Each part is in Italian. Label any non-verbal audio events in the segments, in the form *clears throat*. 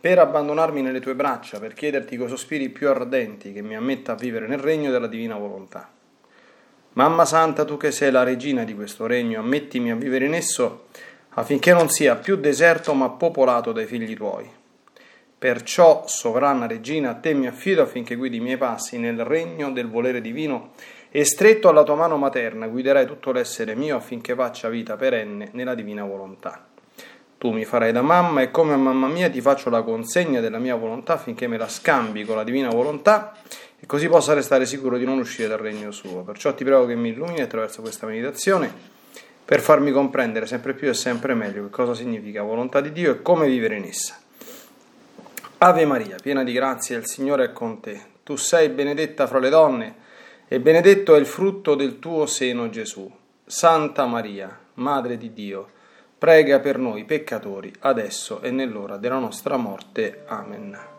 per abbandonarmi nelle tue braccia, per chiederti coi sospiri più ardenti che mi ammetta a vivere nel regno della divina volontà. Mamma Santa, tu che sei la regina di questo regno, ammettimi a vivere in esso affinché non sia più deserto ma popolato dai figli tuoi. Perciò, sovrana regina, a te mi affido affinché guidi i miei passi nel regno del volere divino e stretto alla tua mano materna guiderai tutto l'essere mio affinché faccia vita perenne nella divina volontà. Tu mi farai da mamma e come a mamma mia ti faccio la consegna della mia volontà affinché me la scambi con la divina volontà e così possa restare sicuro di non uscire dal regno suo. Perciò ti prego che mi illumini attraverso questa meditazione per farmi comprendere sempre più e sempre meglio che cosa significa volontà di Dio e come vivere in essa. Ave Maria, piena di grazia, il Signore è con te. Tu sei benedetta fra le donne e benedetto è il frutto del tuo seno Gesù. Santa Maria, Madre di Dio, prega per noi peccatori, adesso e nell'ora della nostra morte. Amen.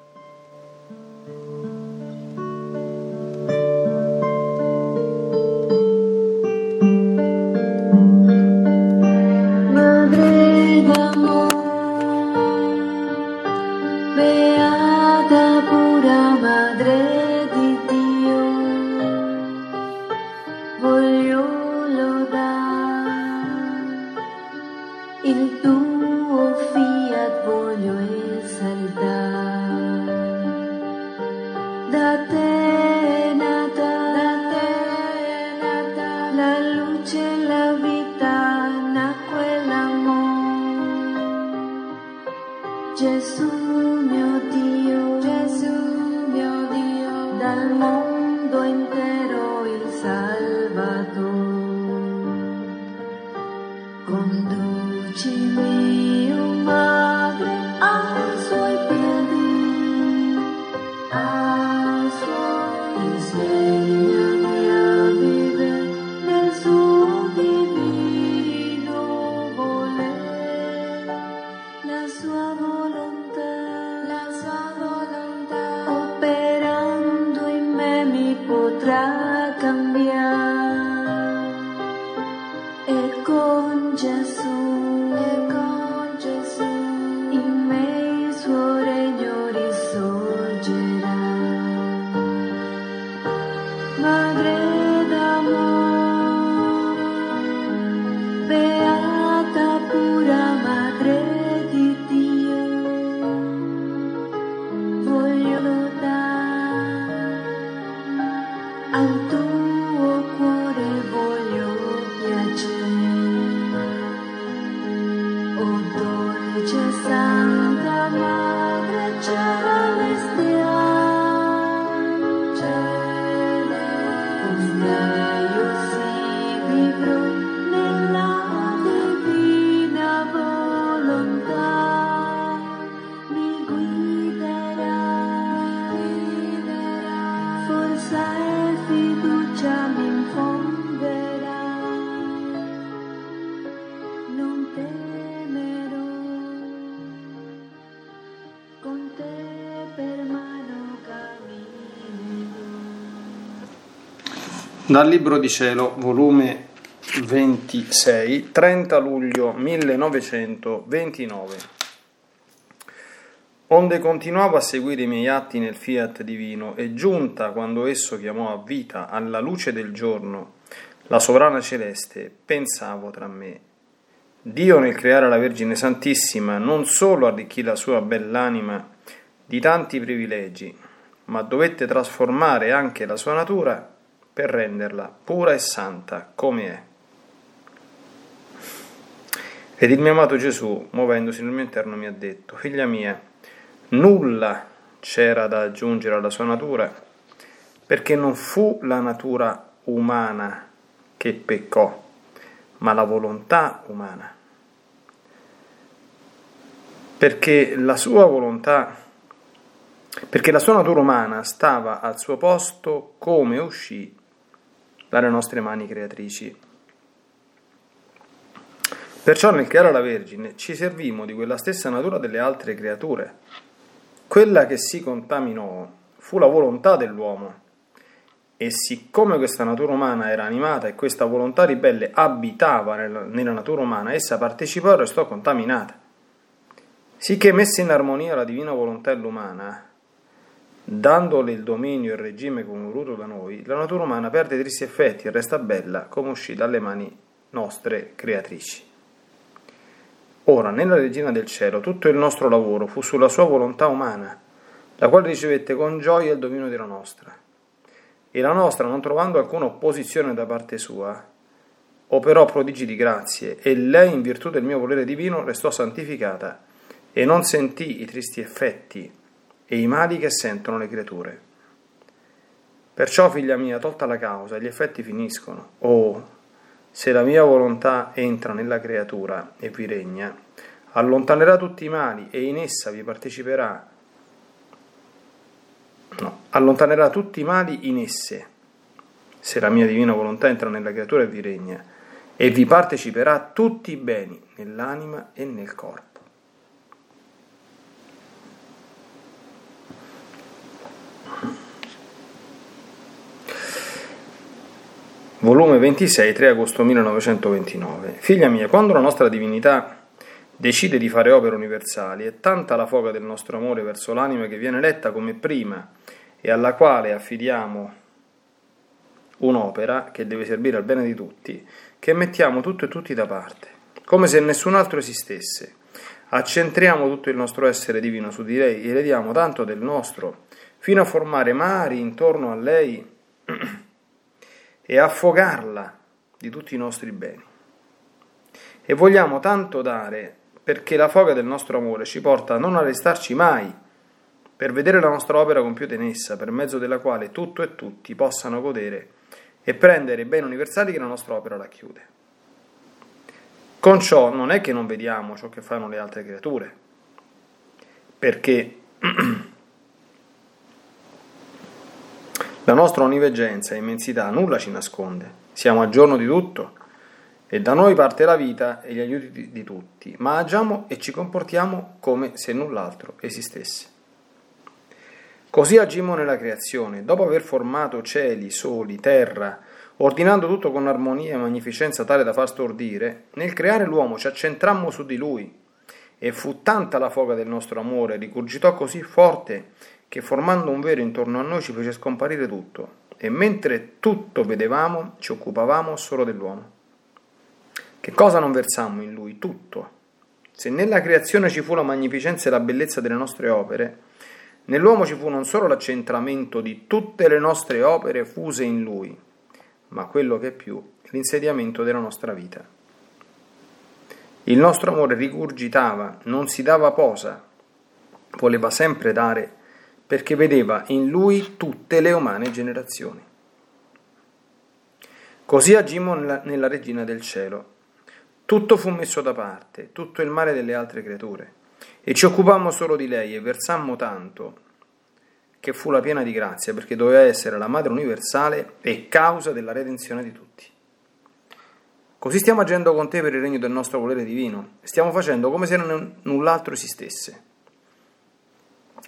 Dal Libro di Cielo, volume 26, 30 luglio 1929. Onde continuavo a seguire i miei atti nel fiat divino e giunta quando esso chiamò a vita alla luce del giorno la sovrana celeste, pensavo tra me. Dio nel creare la Vergine Santissima non solo arricchì la sua bell'anima di tanti privilegi, ma dovette trasformare anche la sua natura per renderla pura e santa come è. Ed il mio amato Gesù, muovendosi nel mio interno, mi ha detto, figlia mia, nulla c'era da aggiungere alla sua natura, perché non fu la natura umana che peccò, ma la volontà umana. Perché la sua volontà perché la sua natura umana stava al suo posto come uscì dalle nostre mani creatrici. Perciò nel creare la Vergine ci servimmo di quella stessa natura delle altre creature. Quella che si contaminò fu la volontà dell'uomo. E siccome questa natura umana era animata e questa volontà ribelle abitava nella, natura umana, essa partecipò e restò contaminata. Sicché messa in armonia la divina volontà e l'umana, dandole il dominio e il regime come voluto da noi, la natura umana perde i tristi effetti e resta bella come uscì dalle mani nostre creatrici. Ora, nella regina del cielo, tutto il nostro lavoro fu sulla sua volontà umana, la quale ricevette con gioia il dominio della nostra. E la nostra, non trovando alcuna opposizione da parte sua, operò prodigi di grazie, e lei, in virtù del mio volere divino, restò santificata e non sentì i tristi effetti e i mali che sentono le creature. Perciò, figlia mia, tolta la causa, gli effetti finiscono. Oh, se la mia volontà entra nella creatura e vi regna, allontanerà tutti i mali e in essa vi parteciperà. No, allontanerà tutti i mali in esse, se la mia divina volontà entra nella creatura e vi regna, e vi parteciperà tutti i beni nell'anima e nel corpo. Volume 26, 3 agosto 1929. Figlia mia, quando la nostra divinità decide di fare opere universali, è tanta la foga del nostro amore verso l'anima che viene letta come prima e alla quale affidiamo un'opera che deve servire al bene di tutti, che mettiamo tutto e tutti da parte, come se nessun altro esistesse. Accentriamo tutto il nostro essere divino su di lei e le diamo tanto del nostro, fino a formare mari intorno a lei *clears throat* e affogarla di tutti i nostri beni. E vogliamo tanto dare perché la foga del nostro amore ci porta a non arrestarci mai per vedere la nostra opera compiuta in essa, per mezzo della quale tutto e tutti possano godere e prendere i beni universali che la nostra opera racchiude. Con ciò non è che non vediamo ciò che fanno le altre creature, perché *clears throat* La nostra onniveggenza e immensità nulla ci nasconde, siamo a giorno di tutto. E da noi parte la vita e gli aiuti di tutti, ma agiamo e ci comportiamo come se null'altro esistesse. Così agimmo nella creazione, dopo aver formato cieli, soli, terra, ordinando tutto con armonia e magnificenza tale da far stordire, nel creare l'uomo ci accentrammo su di lui, e fu tanta la foga del nostro amore, rigurgitò così forte che formando un vero intorno a noi ci fece scomparire tutto, e mentre tutto vedevamo ci occupavamo solo dell'uomo. Che cosa non versammo in lui? Tutto. Se nella creazione ci fu la magnificenza e la bellezza delle nostre opere, nell'uomo ci fu non solo l'accentramento di tutte le nostre opere fuse in lui, ma quello che è più, l'insediamento della nostra vita. Il nostro amore rigurgitava, non si dava posa, voleva sempre dare perché vedeva in lui tutte le umane generazioni. Così agimmo nella, regina del cielo. Tutto fu messo da parte, tutto il male delle altre creature, e ci occupammo solo di lei e versammo tanto che fu la piena di grazia, perché doveva essere la madre universale e causa della redenzione di tutti. Così stiamo agendo con te per il regno del nostro volere divino, stiamo facendo come se null'altro esistesse.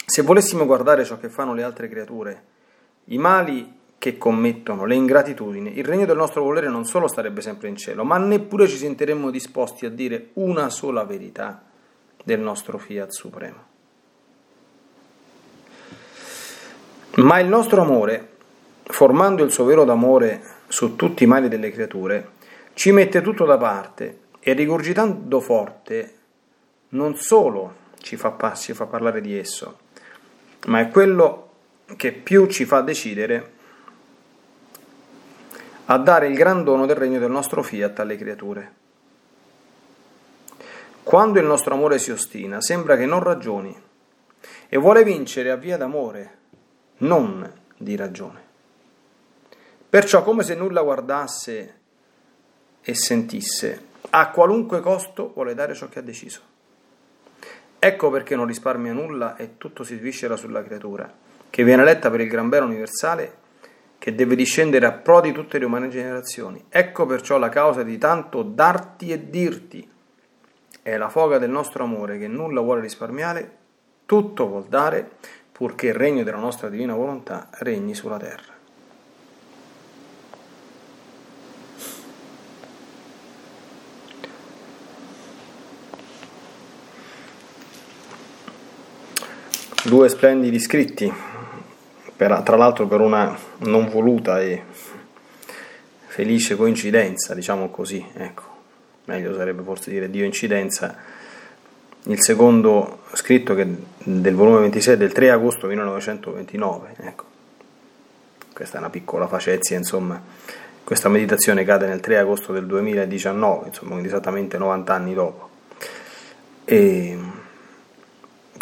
Se volessimo guardare ciò che fanno le altre creature, i mali che commettono, le ingratitudini, il regno del nostro volere non solo starebbe sempre in cielo, ma neppure ci sentiremmo disposti a dire una sola verità del nostro fiat supremo. Ma il nostro amore, formando il suo vero d'amore su tutti i mali delle creature, ci mette tutto da parte e rigurgitando forte non solo ci fa, ci fa parlare di esso, ma è quello che più ci fa decidere a dare il gran dono del regno del nostro fiat alle creature. Quando il nostro amore si ostina, sembra che non ragioni e vuole vincere a via d'amore, non di ragione. Perciò, come se nulla guardasse e sentisse, a qualunque costo vuole dare ciò che ha deciso. Ecco perché non risparmia nulla e tutto si sviscera sulla creatura, che viene letta per il gran bene universale che deve discendere a pro di tutte le umane generazioni. Ecco perciò la causa di tanto darti e dirti. È la foga del nostro amore che nulla vuole risparmiare, tutto vuol dare, purché il regno della nostra divina volontà regni sulla terra. Due splendidi scritti per, tra l'altro per una non voluta e felice coincidenza, diciamo così, ecco, meglio sarebbe forse dire Dio incidenza, il secondo scritto del volume 26 del 3 agosto 1929, ecco, questa è una piccola facezia, insomma, questa meditazione cade nel 3 agosto del 2019, insomma, quindi esattamente 90 anni dopo. E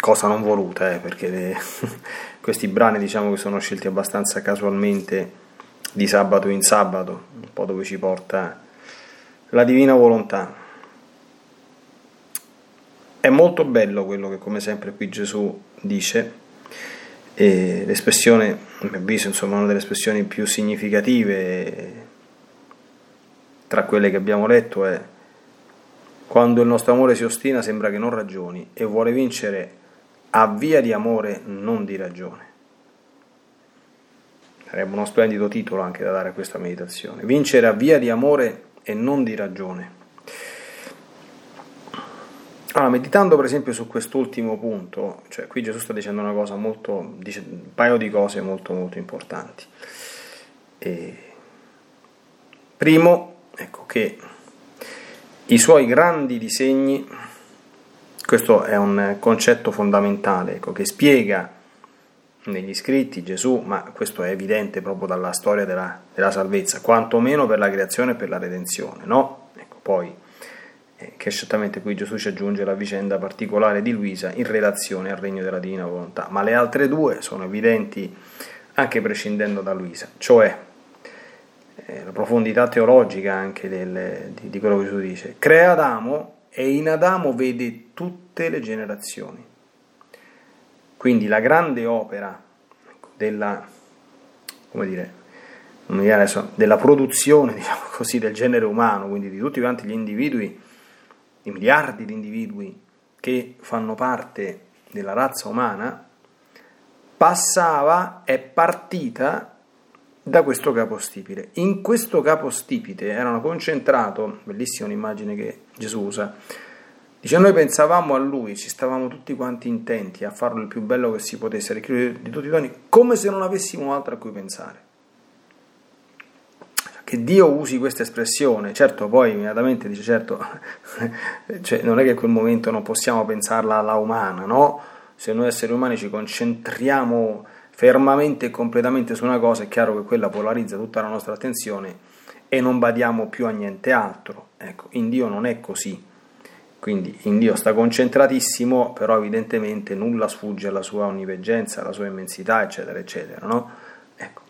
cosa non voluta, eh, perché le, *laughs* questi brani diciamo che sono scelti abbastanza casualmente di sabato in sabato, un po' dove ci porta la divina volontà. È molto bello quello che come sempre qui Gesù dice, e l'espressione, a mio avviso, insomma, una delle espressioni più significative tra quelle che abbiamo letto è quando il nostro amore si ostina sembra che non ragioni e vuole vincere a via di amore, non di ragione. Sarebbe uno splendido titolo anche da dare a questa meditazione. Vincere a via di amore e non di ragione. Allora, meditando per esempio su quest'ultimo punto, cioè qui Gesù sta dicendo una cosa molto, dice un paio di cose molto molto importanti. E primo, ecco che i suoi grandi disegni questo è un concetto fondamentale ecco, che spiega negli scritti Gesù, ma questo è evidente proprio dalla storia della, della salvezza, quantomeno per la creazione e per la redenzione, no? Ecco, poi eh, che certamente qui Gesù ci aggiunge la vicenda particolare di Luisa in relazione al regno della divina volontà, ma le altre due sono evidenti anche prescindendo da Luisa, cioè eh, la profondità teologica anche del, di, di quello che Gesù dice. Crea Adamo e in Adamo vede tutte le generazioni. Quindi la grande opera della, dire, della produzione *laughs* diciamo così, del genere umano, quindi di tutti quanti gli individui, i miliardi di individui che fanno parte della razza umana, passava, è partita da questo capostipite. In questo capostipite erano concentrato, bellissima un'immagine che Gesù usa, dice noi pensavamo a lui, ci stavamo tutti quanti intenti a farlo il più bello che si potesse, di tutti i toni, come se non avessimo altro a cui pensare. Che Dio usi questa espressione, certo poi immediatamente dice certo, *laughs* cioè, non è che in quel momento non possiamo pensarla alla umana, no? Se noi esseri umani ci concentriamo fermamente e completamente su una cosa, è chiaro che quella polarizza tutta la nostra attenzione e non badiamo più a niente altro. Ecco, in Dio non è così. Quindi in Dio sta concentratissimo, però evidentemente nulla sfugge alla sua onniveggenza, alla sua immensità, eccetera, eccetera, no? Ecco.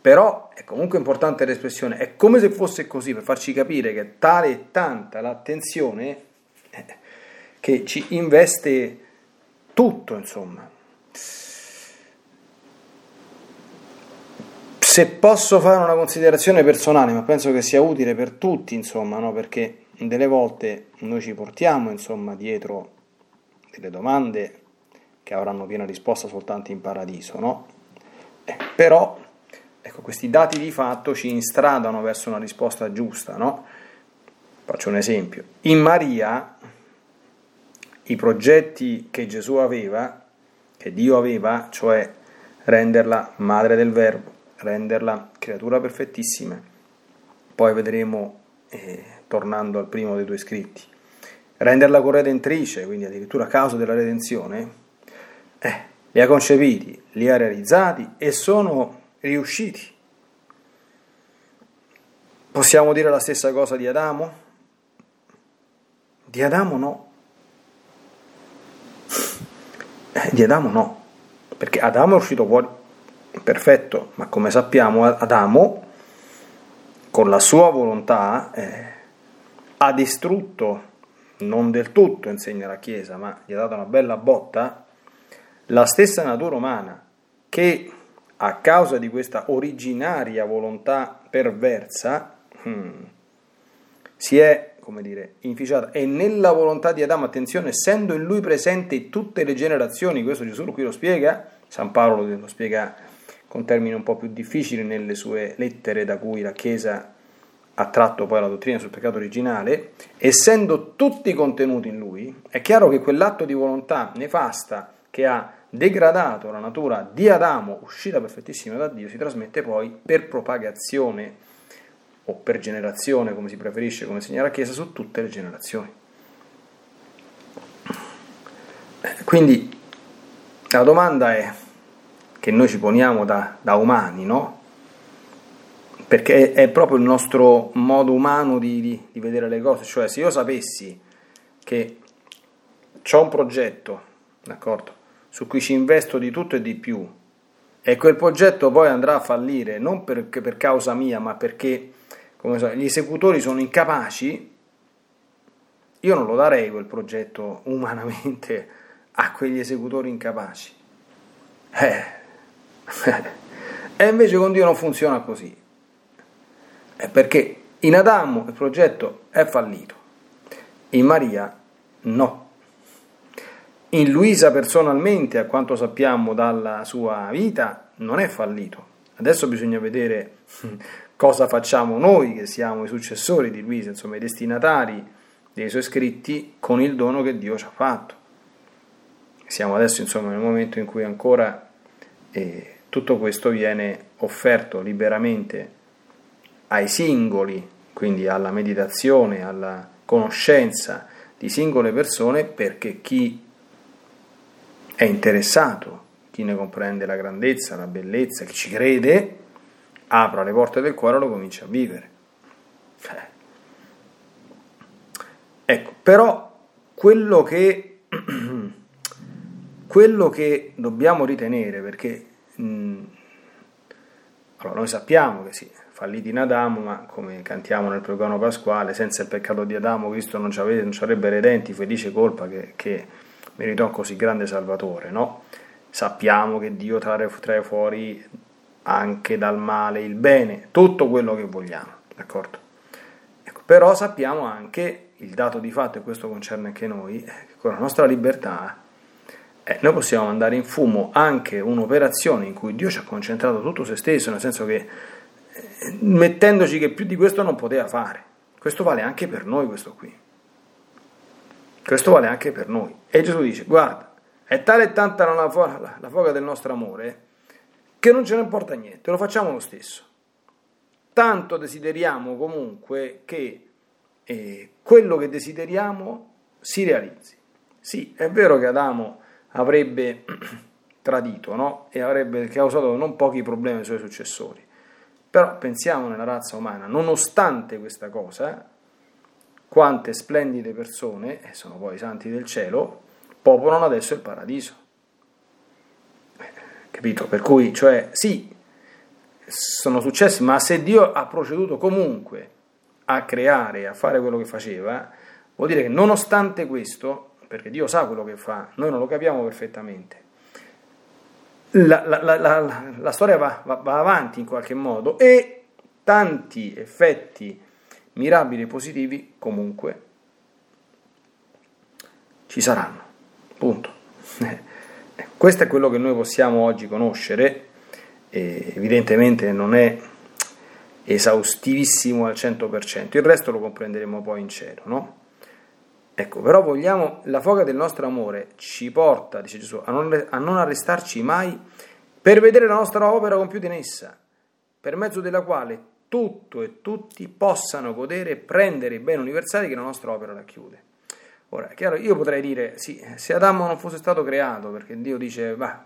Però è comunque importante l'espressione, è come se fosse così, per farci capire che tale e tanta l'attenzione eh, che ci investe tutto, insomma. Se posso fare una considerazione personale, ma penso che sia utile per tutti, insomma, no? perché delle volte noi ci portiamo insomma, dietro delle domande che avranno piena risposta soltanto in paradiso, no? Eh, però ecco, questi dati di fatto ci instradano verso una risposta giusta, no? Faccio un esempio. In Maria i progetti che Gesù aveva, che Dio aveva, cioè renderla madre del Verbo, renderla creatura perfettissima. Poi vedremo, eh, tornando al primo dei due scritti, renderla corredentrice, quindi addirittura causa della redenzione, eh, li ha concepiti, li ha realizzati e sono riusciti. Possiamo dire la stessa cosa di Adamo? Di Adamo no. Eh, di Adamo no, perché Adamo è uscito fuori perfetto, ma come sappiamo Adamo con la sua volontà eh, ha distrutto non del tutto insegna la Chiesa, ma gli ha dato una bella botta, la stessa natura umana che a causa di questa originaria volontà perversa hmm, si è, come dire, inficiata. E nella volontà di Adamo, attenzione, essendo in lui presente tutte le generazioni, questo Gesù qui lo spiega, San Paolo lo spiega con termini un po' più difficili nelle sue lettere da cui la Chiesa ha tratto poi la dottrina sul peccato originale, essendo tutti contenuti in lui, è chiaro che quell'atto di volontà nefasta che ha degradato la natura di Adamo, uscita perfettissima da Dio, si trasmette poi per propagazione o per generazione, come si preferisce, come segna la Chiesa, su tutte le generazioni. Quindi la domanda è che noi ci poniamo da, da umani, no? Perché è, proprio il nostro modo umano di, di, di vedere le cose, cioè se io sapessi che ho un progetto, d'accordo, su cui ci investo di tutto e di più, e quel progetto poi andrà a fallire, non perché per causa mia, ma perché so, gli esecutori sono incapaci, io non lo darei quel progetto umanamente a quegli esecutori incapaci. Eh, *laughs* e invece con Dio non funziona così. È perché in Adamo il progetto è fallito, in Maria no. In Luisa personalmente, a quanto sappiamo dalla sua vita, non è fallito. Adesso bisogna vedere *laughs* cosa facciamo noi che siamo i successori di Luisa, insomma i destinatari dei suoi scritti con il dono che Dio ci ha fatto. Siamo adesso insomma nel momento in cui ancora eh, tutto questo viene offerto liberamente ai singoli, quindi alla meditazione, alla conoscenza di singole persone, perché chi è interessato, chi ne comprende la grandezza, la bellezza, chi ci crede, apra le porte del cuore e lo comincia a vivere. Eh. Ecco, però quello che, *clears throat* quello che dobbiamo ritenere, perché Mm. Allora, noi sappiamo che sì, falliti in Adamo, ma come cantiamo nel pregano pasquale, senza il peccato di Adamo Cristo non, non ci avrebbe redenti, felice colpa che, che meritò così grande Salvatore, no? Sappiamo che Dio trae, trae fuori anche dal male il bene, tutto quello che vogliamo, d'accordo? Ecco, però sappiamo anche, il dato di fatto, e questo concerne anche noi, che con la nostra libertà eh, noi possiamo mandare in fumo anche un'operazione in cui Dio ci ha concentrato tutto se stesso, nel senso che eh, mettendoci che più di questo non poteva fare. Questo vale anche per noi, questo qui. Questo vale anche per noi. E Gesù dice, guarda, è tale e tanta la, la, la foga del nostro amore che non ce ne importa niente, lo facciamo lo stesso. Tanto desideriamo comunque che eh, quello che desideriamo si realizzi. Sì, è vero che Adamo avrebbe *clears throat* tradito no? e avrebbe causato non pochi problemi ai suoi successori. Però pensiamo nella razza umana, nonostante questa cosa, quante splendide persone, e sono poi i santi del cielo, popolano adesso il paradiso. Eh, capito? Per cui, cioè, sì, sono successi, ma se Dio ha proceduto comunque a creare, a fare quello che faceva, vuol dire che nonostante questo perché Dio sa quello che fa, noi non lo capiamo perfettamente. La, la, la, la storia va, va, va, avanti in qualche modo e tanti effetti mirabili e positivi comunque ci saranno. Punto. *laughs* Questo è quello che noi possiamo oggi conoscere, e evidentemente non è esaustivissimo al 100%, il resto lo comprenderemo poi in cielo, no? Ecco, però vogliamo, la foga del nostro amore ci porta, dice Gesù, a non, a non arrestarci mai per vedere la nostra opera compiuta in essa, per mezzo della quale tutto e tutti possano godere e prendere i beni universali che la nostra opera racchiude. Ora, è chiaro, io potrei dire, sì, se Adamo non fosse stato creato, perché Dio dice, va,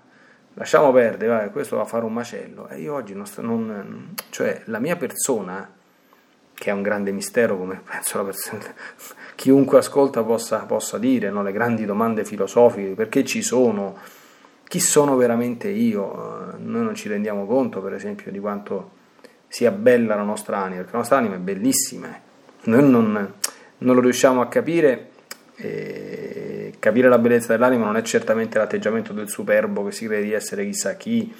lasciamo perdere, va, questo va a fare un macello, e io oggi non, non, cioè la mia persona che è un grande mistero, come penso persona, chiunque ascolta possa, possa dire, no? le grandi domande filosofiche, perché ci sono, chi sono veramente io? Noi non ci rendiamo conto, per esempio, di quanto sia bella la nostra anima, perché la nostra anima è bellissima, noi non, non lo riusciamo a capire E capire la bellezza dell'anima non è certamente l'atteggiamento del superbo che si crede di essere chissà chi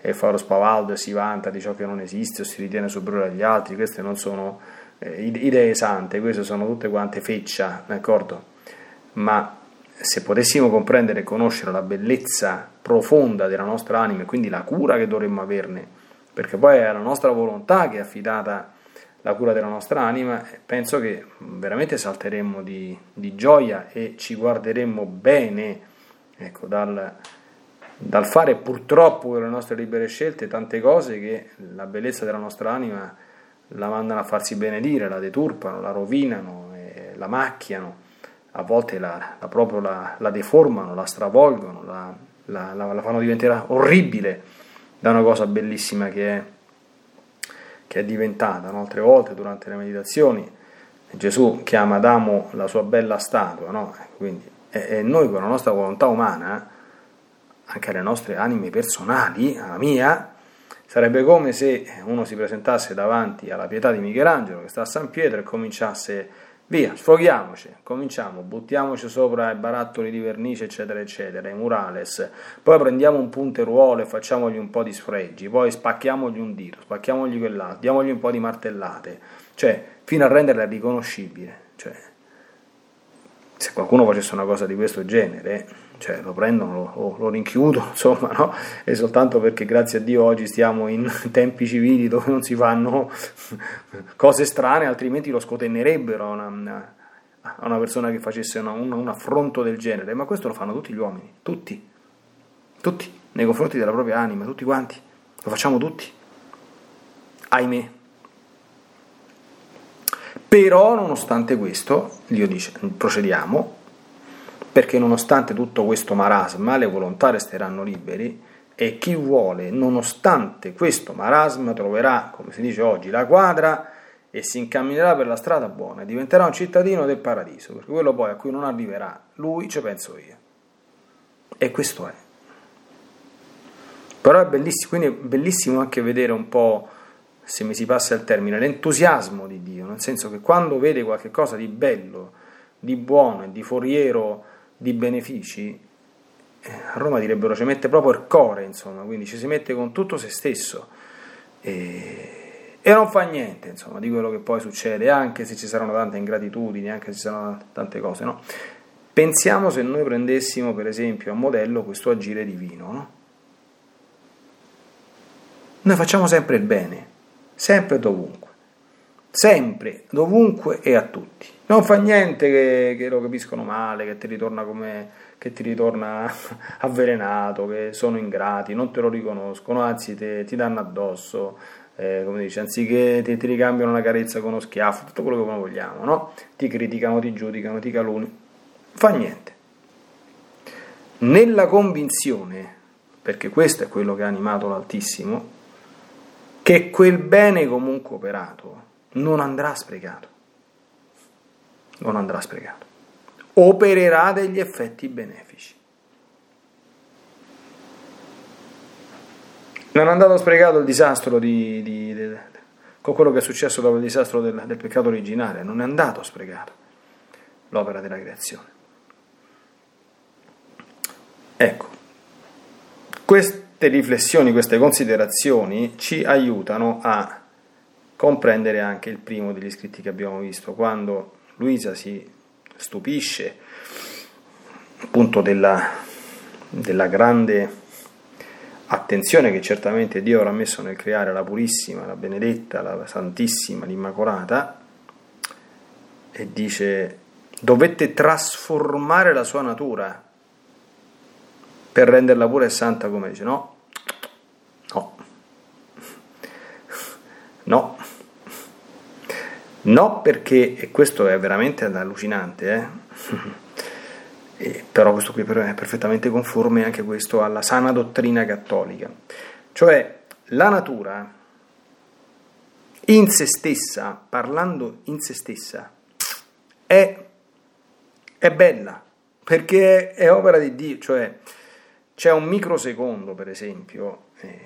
e fa lo spavaldo e si vanta di ciò che non esiste o si ritiene superiore agli altri, queste non sono eh, idee sante, queste sono tutte quante feccia, d'accordo? Ma se potessimo comprendere e conoscere la bellezza profonda della nostra anima e quindi la cura che dovremmo averne, perché poi è la nostra volontà che è affidata la cura della nostra anima, penso che veramente salteremmo di, di gioia e ci guarderemmo bene ecco, dal, dal, fare purtroppo con le nostre libere scelte tante cose che la bellezza della nostra anima la mandano a farsi benedire, la deturpano, la rovinano, la macchiano, a volte la, la proprio la, la, deformano, la stravolgono, la, la fanno diventare orribile da una cosa bellissima che è che è diventata, no? altre volte durante le meditazioni, Gesù chiama Adamo la sua bella statua, no? Quindi, e, e, noi con la nostra volontà umana, anche le nostre anime personali, la mia, sarebbe come se uno si presentasse davanti alla pietà di Michelangelo che sta a San Pietro e cominciasse Via, sfoghiamoci, cominciamo, buttiamoci sopra i barattoli di vernice, eccetera, eccetera, i murales, poi prendiamo un punteruolo e facciamogli un po' di sfregi, poi spacchiamogli un dito, spacchiamogli quell'altro, diamogli un po' di martellate, cioè, fino a renderla riconoscibile. Cioè, se qualcuno facesse una cosa di questo genere, cioè lo prendono, lo, lo rinchiudono, *laughs* insomma, no? E soltanto perché grazie a Dio oggi stiamo in *laughs* tempi civili dove non si fanno *laughs* cose strane, altrimenti lo scotennerebbero a una, a una persona che facesse una, un, un affronto del genere. Ma questo lo fanno tutti gli uomini, tutti, tutti, nei confronti della propria anima, tutti quanti, lo facciamo tutti, ahimè. Però, nonostante questo, Dio dice, procediamo, perché nonostante tutto questo marasma le volontà resteranno liberi e chi vuole, nonostante questo marasma, troverà, come si dice oggi, la quadra e si incamminerà per la strada buona e diventerà un cittadino del paradiso, perché quello poi a cui non arriverà lui, ci penso io. E questo è. Però è bellissimo, quindi è bellissimo anche vedere un po', se mi si passa il termine, l'entusiasmo di Dio, nel senso che quando vede qualcosa di bello, di buono e di foriero di benefici, eh, a Roma direbbero ci mette proprio il cuore, insomma, quindi ci si mette con tutto se stesso e, e non fa niente, insomma, di quello che poi succede, anche se ci saranno tante ingratitudini, anche se ci saranno tante cose, no? Pensiamo se noi prendessimo per esempio a modello questo agire divino, no? Noi facciamo sempre il bene, sempre dovunque, sempre, dovunque e a tutti non fa niente che, che, lo capiscono male, che ti ritorna come che ti ritorna *laughs* avvelenato, che sono ingrati, non te lo riconoscono, anzi te, ti danno addosso, eh, come dice, anziché ti, ti, ricambiano una carezza con uno schiaffo, tutto quello che vogliamo, no? Ti criticano, ti giudicano, ti caluni, fa niente. Nella convinzione, perché questo è quello che ha animato l'Altissimo, che quel bene comunque operato non andrà sprecato non andrà sprecato. Opererà degli effetti benefici. Non è andato sprecato il disastro di, di, di, con quello che è successo dopo il disastro del, del peccato originale, non è andato sprecato l'opera della creazione. Ecco, queste riflessioni, queste considerazioni ci aiutano a comprendere anche il primo degli scritti che abbiamo visto, quando Luisa si stupisce appunto della, della grande attenzione che certamente Dio avrà messo nel creare la purissima, la benedetta, la santissima, l'immacolata e dice dovette trasformare la sua natura per renderla pura e santa come dice no no no No, perché, e questo è veramente allucinante, eh? però questo qui è perfettamente conforme anche questo alla sana dottrina cattolica. Cioè, la natura in se stessa, parlando in se stessa, è, è bella, perché è, opera di Dio, cioè c'è un microsecondo, per esempio, eh,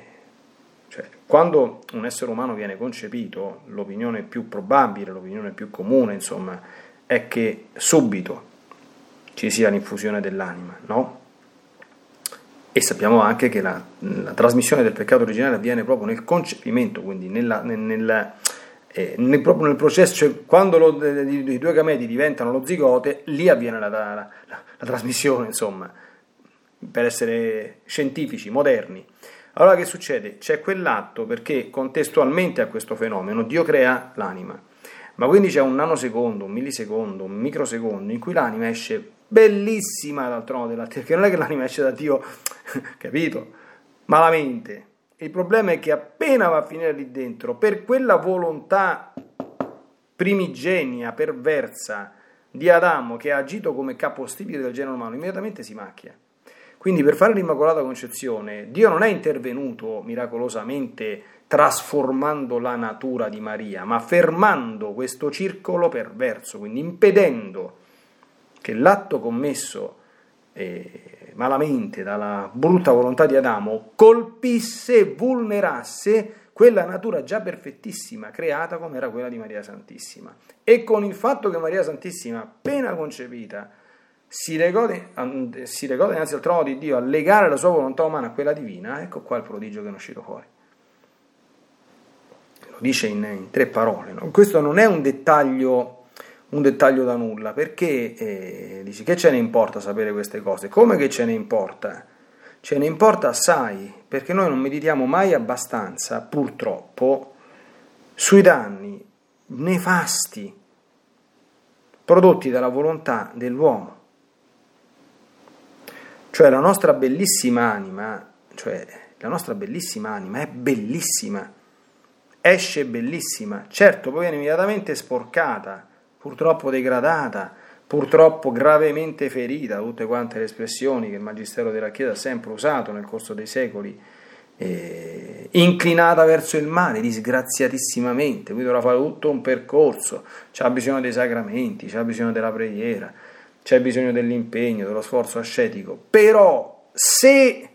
cioè, quando un essere umano viene concepito, l'opinione più probabile, l'opinione più comune, insomma, è che subito, ci sia l'infusione dell'anima, no? E sappiamo anche che la, la, trasmissione del peccato originale avviene proprio nel concepimento, quindi nella, nel, nel, eh, nel, proprio nel processo, cioè quando lo, i, i, due gameti diventano lo zigote, lì avviene la, la, la trasmissione, insomma, per essere scientifici, moderni. Allora che succede? C'è quell'atto perché contestualmente a questo fenomeno Dio crea l'anima, ma quindi c'è un nanosecondo, un millisecondo, un microsecondo in cui l'anima esce bellissima dal trono della terra, che non è che l'anima esce da Dio, *laughs* capito? Malamente. Il problema è che appena va a finire lì dentro, per quella volontà primigenia, perversa di Adamo che ha agito come capostipite del genere umano, immediatamente si macchia. Quindi per fare l'Immacolata Concezione, Dio non è intervenuto miracolosamente trasformando la natura di Maria, ma fermando questo circolo perverso, quindi impedendo che l'atto commesso eh, malamente dalla brutta volontà di Adamo colpisse, vulnerasse quella natura già perfettissima creata come era quella di Maria Santissima. E con il fatto che Maria Santissima, appena concepita, si legò, si legò dinanzi al trono di Dio a legare la sua volontà umana a quella divina, ecco qua il prodigio che è uscito fuori. Lo dice in, in tre parole. No? Questo non è un dettaglio un dettaglio da nulla, perché eh, dici che ce ne importa sapere queste cose? Come che ce ne importa? Ce ne importa assai, perché noi non meditiamo mai abbastanza, purtroppo, sui danni nefasti prodotti dalla volontà dell'uomo. Cioè la nostra bellissima anima, cioè la nostra bellissima anima è bellissima, esce bellissima, certo poi viene immediatamente sporcata, purtroppo degradata, purtroppo gravemente ferita, tutte quante le espressioni che il Magistero della Chiesa ha sempre usato nel corso dei secoli, eh, inclinata verso il male, disgraziatissimamente, quindi dovrà fare tutto un percorso, c'ha bisogno dei sacramenti, c'ha bisogno della preghiera, c'è bisogno dell'impegno, dello sforzo ascetico, però se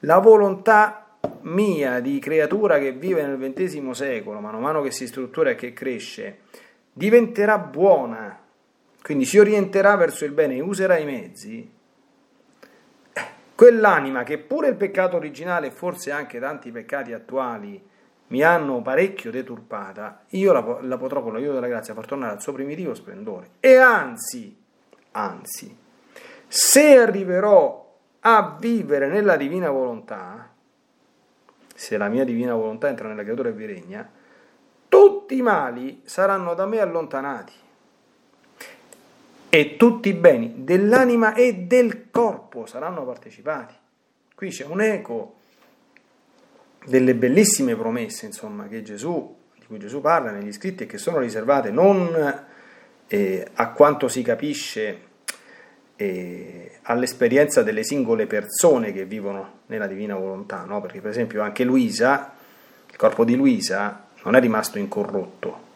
la volontà mia di creatura che vive nel XX secolo, mano a mano che si struttura e che cresce, diventerà buona, quindi si orienterà verso il bene e userà i mezzi, eh, quell'anima che pure il peccato originale e forse anche tanti peccati attuali mi hanno parecchio deturpata, io la, la potrò con l'aiuto della grazia far tornare al suo primitivo splendore. E anzi, anzi, se arriverò a vivere nella divina volontà, se la mia divina volontà entra nella creatura e vi regna, tutti i mali saranno da me allontanati e tutti i beni dell'anima e del corpo saranno partecipati. Qui c'è un eco delle bellissime promesse, insomma, Gesù, di cui Gesù parla negli scritti e che sono riservate non eh, a quanto si capisce all'esperienza delle singole persone che vivono nella divina volontà, no? perché per esempio anche Luisa, il corpo di Luisa non è rimasto incorrotto.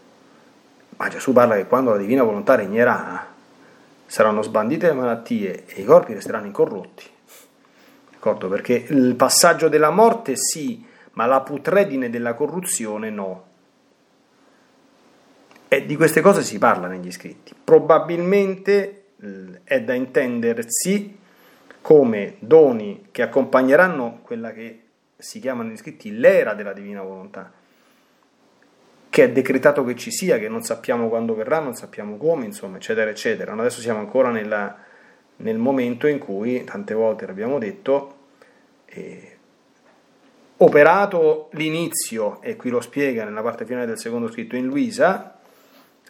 Ma Gesù parla che quando la divina volontà regnerà, saranno sbandite le malattie e i corpi resteranno incorrotti. D'accordo? Perché il passaggio della morte sì, ma la putredine della corruzione no. E di queste cose si parla negli scritti. Probabilmente è da intendersi come doni che accompagneranno quella che si chiama negli scritti l'era della divina volontà che è decretato che ci sia, che non sappiamo quando verrà, non sappiamo come, insomma, eccetera, eccetera. Adesso siamo ancora nella, nel momento in cui, tante volte l'abbiamo detto, eh, operato l'inizio, e qui lo spiega nella parte finale del secondo scritto in Luisa,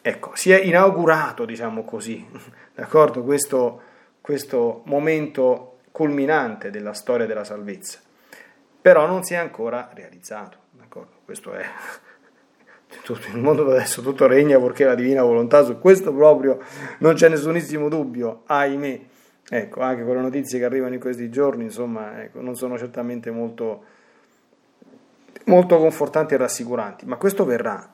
ecco, si è inaugurato, diciamo così, *laughs* d'accordo, questo, questo momento culminante della storia della salvezza, però non si è ancora realizzato, d'accordo, questo è *laughs* tutto il mondo adesso tutto regna perché la divina volontà, su questo proprio non c'è nessunissimo dubbio, ahimè. Ecco, anche con le notizie che arrivano in questi giorni, insomma, ecco, non sono certamente molto, molto confortanti e rassicuranti, ma questo verrà.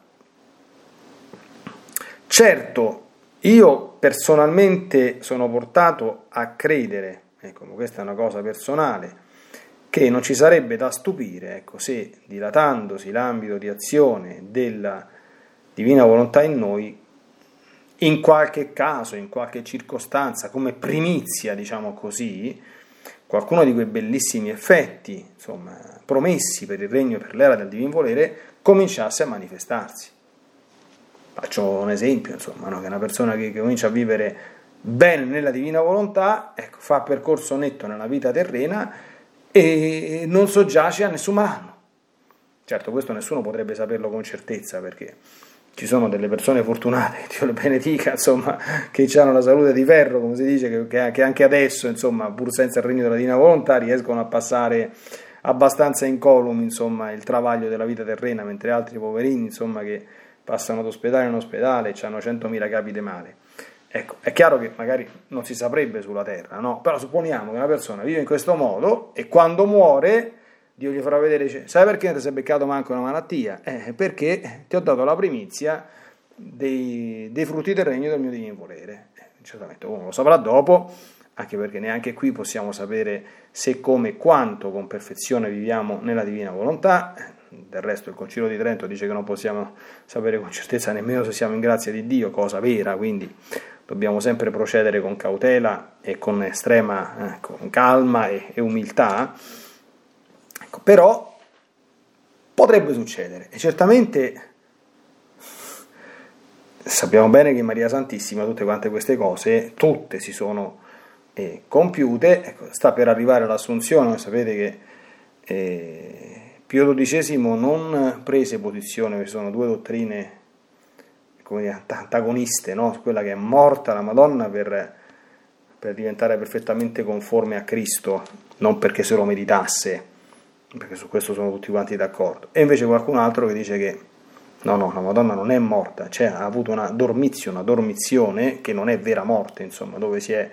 Certo, io personalmente sono portato a credere, ecco, questa è una cosa personale, che non ci sarebbe da stupire ecco, se dilatandosi l'ambito di azione della divina volontà in noi in qualche caso, in qualche circostanza, come primizia, diciamo così, qualcuno di quei bellissimi effetti, insomma, promessi per il regno e per l'era del divin volere, cominciasse a manifestarsi. Faccio un esempio, insomma, no? che una persona che, che, comincia a vivere bene nella divina volontà, ecco, fa percorso netto nella vita terrena e non soggiace a nessun malanno. Certo, questo nessuno potrebbe saperlo con certezza perché ci sono delle persone fortunate, *laughs* Dio le benedica, insomma, che hanno la salute di ferro, come si dice, che, che anche adesso, insomma, pur senza il regno della divina volontà, riescono a passare abbastanza incolumi, insomma, il travaglio della vita terrena, mentre altri poverini, insomma, che passano da ospedale in ospedale e hanno 100.000 capi di male. Ecco, è chiaro che magari non si saprebbe sulla terra, no? Però supponiamo che una persona vive in questo modo e quando muore Dio gli farà vedere, sai perché non ti sei beccato manco una malattia? Eh, perché ti ho dato la primizia dei, dei frutti del regno del mio divino volere. Eh, certamente uno lo saprà dopo, anche perché neanche qui possiamo sapere se, come, quanto con perfezione viviamo nella divina volontà. Del resto il Concilio di Trento dice che non possiamo sapere con certezza nemmeno se siamo in grazia di Dio, cosa vera, quindi dobbiamo sempre procedere con cautela e con estrema eh, con calma e, e umiltà. Ecco, però potrebbe succedere e certamente sappiamo bene che Maria Santissima tutte quante queste cose, tutte si sono eh, compiute, ecco, sta per arrivare l'assunzione, sapete che eh, Pio XII non prese posizione, ci sono due dottrine dire, antagoniste, no? quella che è morta la Madonna per, per diventare perfettamente conforme a Cristo, non perché se lo meditasse, perché su questo sono tutti quanti d'accordo, e invece qualcun altro che dice che no, no, la Madonna non è morta, cioè ha avuto una dormizio, una dormizione che non è vera morte, insomma, dove si è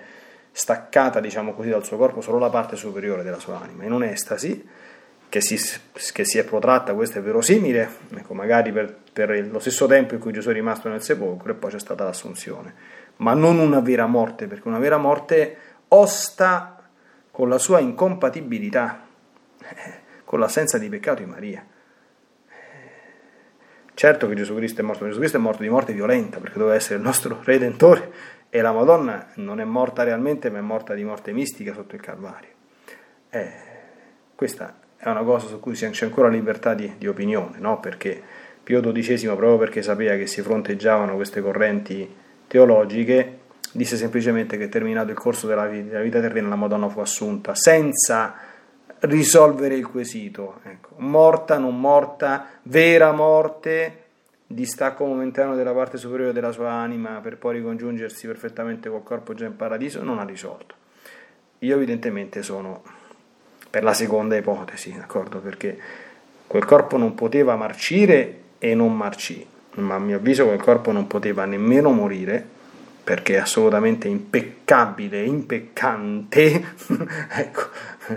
staccata, diciamo così, dal suo corpo solo la parte superiore della sua anima, in un'estasi che si, che si è protratta, questo è verosimile, ecco, magari per, per lo stesso tempo in cui Gesù è rimasto nel sepolcro e poi c'è stata l'assunzione, ma non una vera morte, perché una vera morte osta con la sua incompatibilità *laughs* con l'assenza di peccato in Maria. Certo che Gesù Cristo è morto, Gesù Cristo è morto di morte violenta perché doveva essere il nostro Redentore e la Madonna non è morta realmente ma è morta di morte mistica sotto il Calvario. Eh, questa è una cosa su cui c'è ancora libertà di, di opinione, no? perché Pio XII, proprio perché sapeva che si fronteggiavano queste correnti teologiche, disse semplicemente che terminato il corso della vita, della vita terrena la Madonna fu assunta senza risolvere il quesito. Ecco, morta, non morta, vera morte, distacco momentaneo della parte superiore della sua anima per poi ricongiungersi perfettamente col corpo già in paradiso, non ha risolto. Io evidentemente sono per la seconda ipotesi, d'accordo? Perché quel corpo non poteva marcire e non marcì, ma a mio avviso quel corpo non poteva nemmeno morire perché è assolutamente impeccabile, impeccante, *laughs* ecco,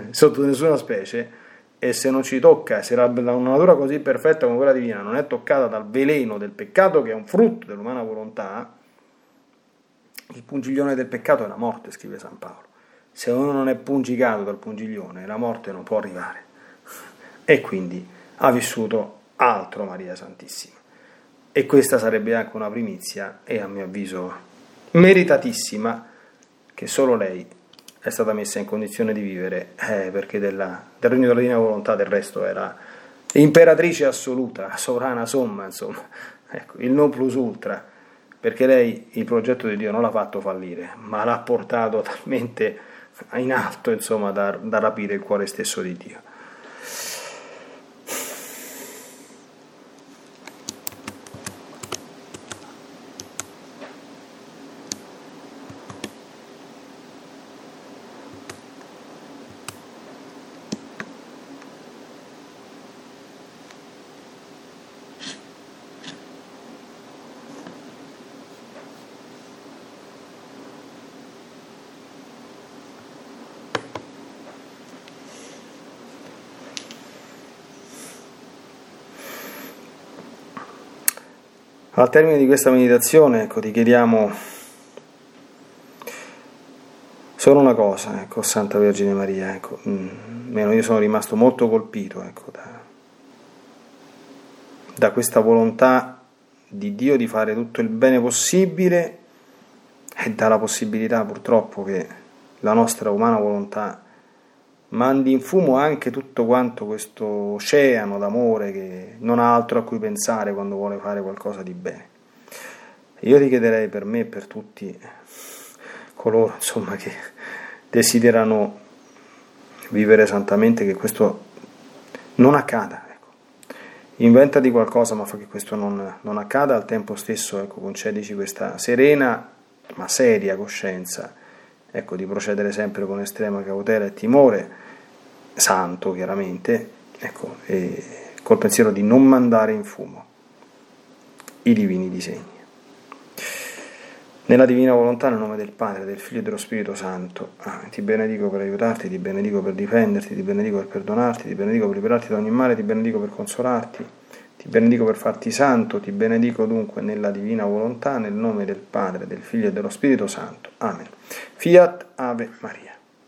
sotto nessuna specie, e se non ci tocca, se la, una natura così perfetta come quella divina non è toccata dal veleno del peccato, che è un frutto dell'umana volontà, il pungiglione del peccato è la morte, scrive San Paolo. Se uno non è pungicato dal pungiglione, la morte non può arrivare. E quindi ha vissuto altro Maria Santissima. E questa sarebbe anche una primizia e a mio avviso meritatissima che solo lei è stata messa in condizione di vivere, eh, perché della, del regno della divina volontà del resto era imperatrice assoluta, sovrana somma, insomma, ecco, il non plus ultra, perché lei il progetto di Dio non l'ha fatto fallire, ma l'ha portato talmente in alto, insomma, da, da rapire il cuore stesso di Dio. Al termine di questa meditazione ecco, ti chiediamo solo una cosa, ecco, Santa Vergine Maria, ecco, mm, io sono rimasto molto colpito ecco, da, da questa volontà di Dio di fare tutto il bene possibile e dà la possibilità purtroppo che la nostra umana volontà mandi in fumo anche tutto quanto questo oceano d'amore che non ha altro a cui pensare quando vuole fare qualcosa di bene. Io ti chiederei per me e per tutti coloro insomma, che desiderano vivere santamente che questo non accada. Ecco. Inventati qualcosa ma fa che questo non, non accada, al tempo stesso ecco, concedici questa serena ma seria coscienza ecco, di procedere sempre con estrema cautela e timore, santo chiaramente, ecco, col pensiero di non mandare in fumo i divini disegni. Nella divina volontà, nel nome del Padre, del Figlio e dello Spirito Santo, ah, ti benedico per aiutarti, ti benedico per difenderti, ti benedico per perdonarti, ti benedico per liberarti da ogni male, ti benedico per consolarti, ti benedico per farti santo, ti benedico dunque nella divina volontà, nel nome del Padre, del Figlio e dello Spirito Santo. Amen. Fiat Ave Maria.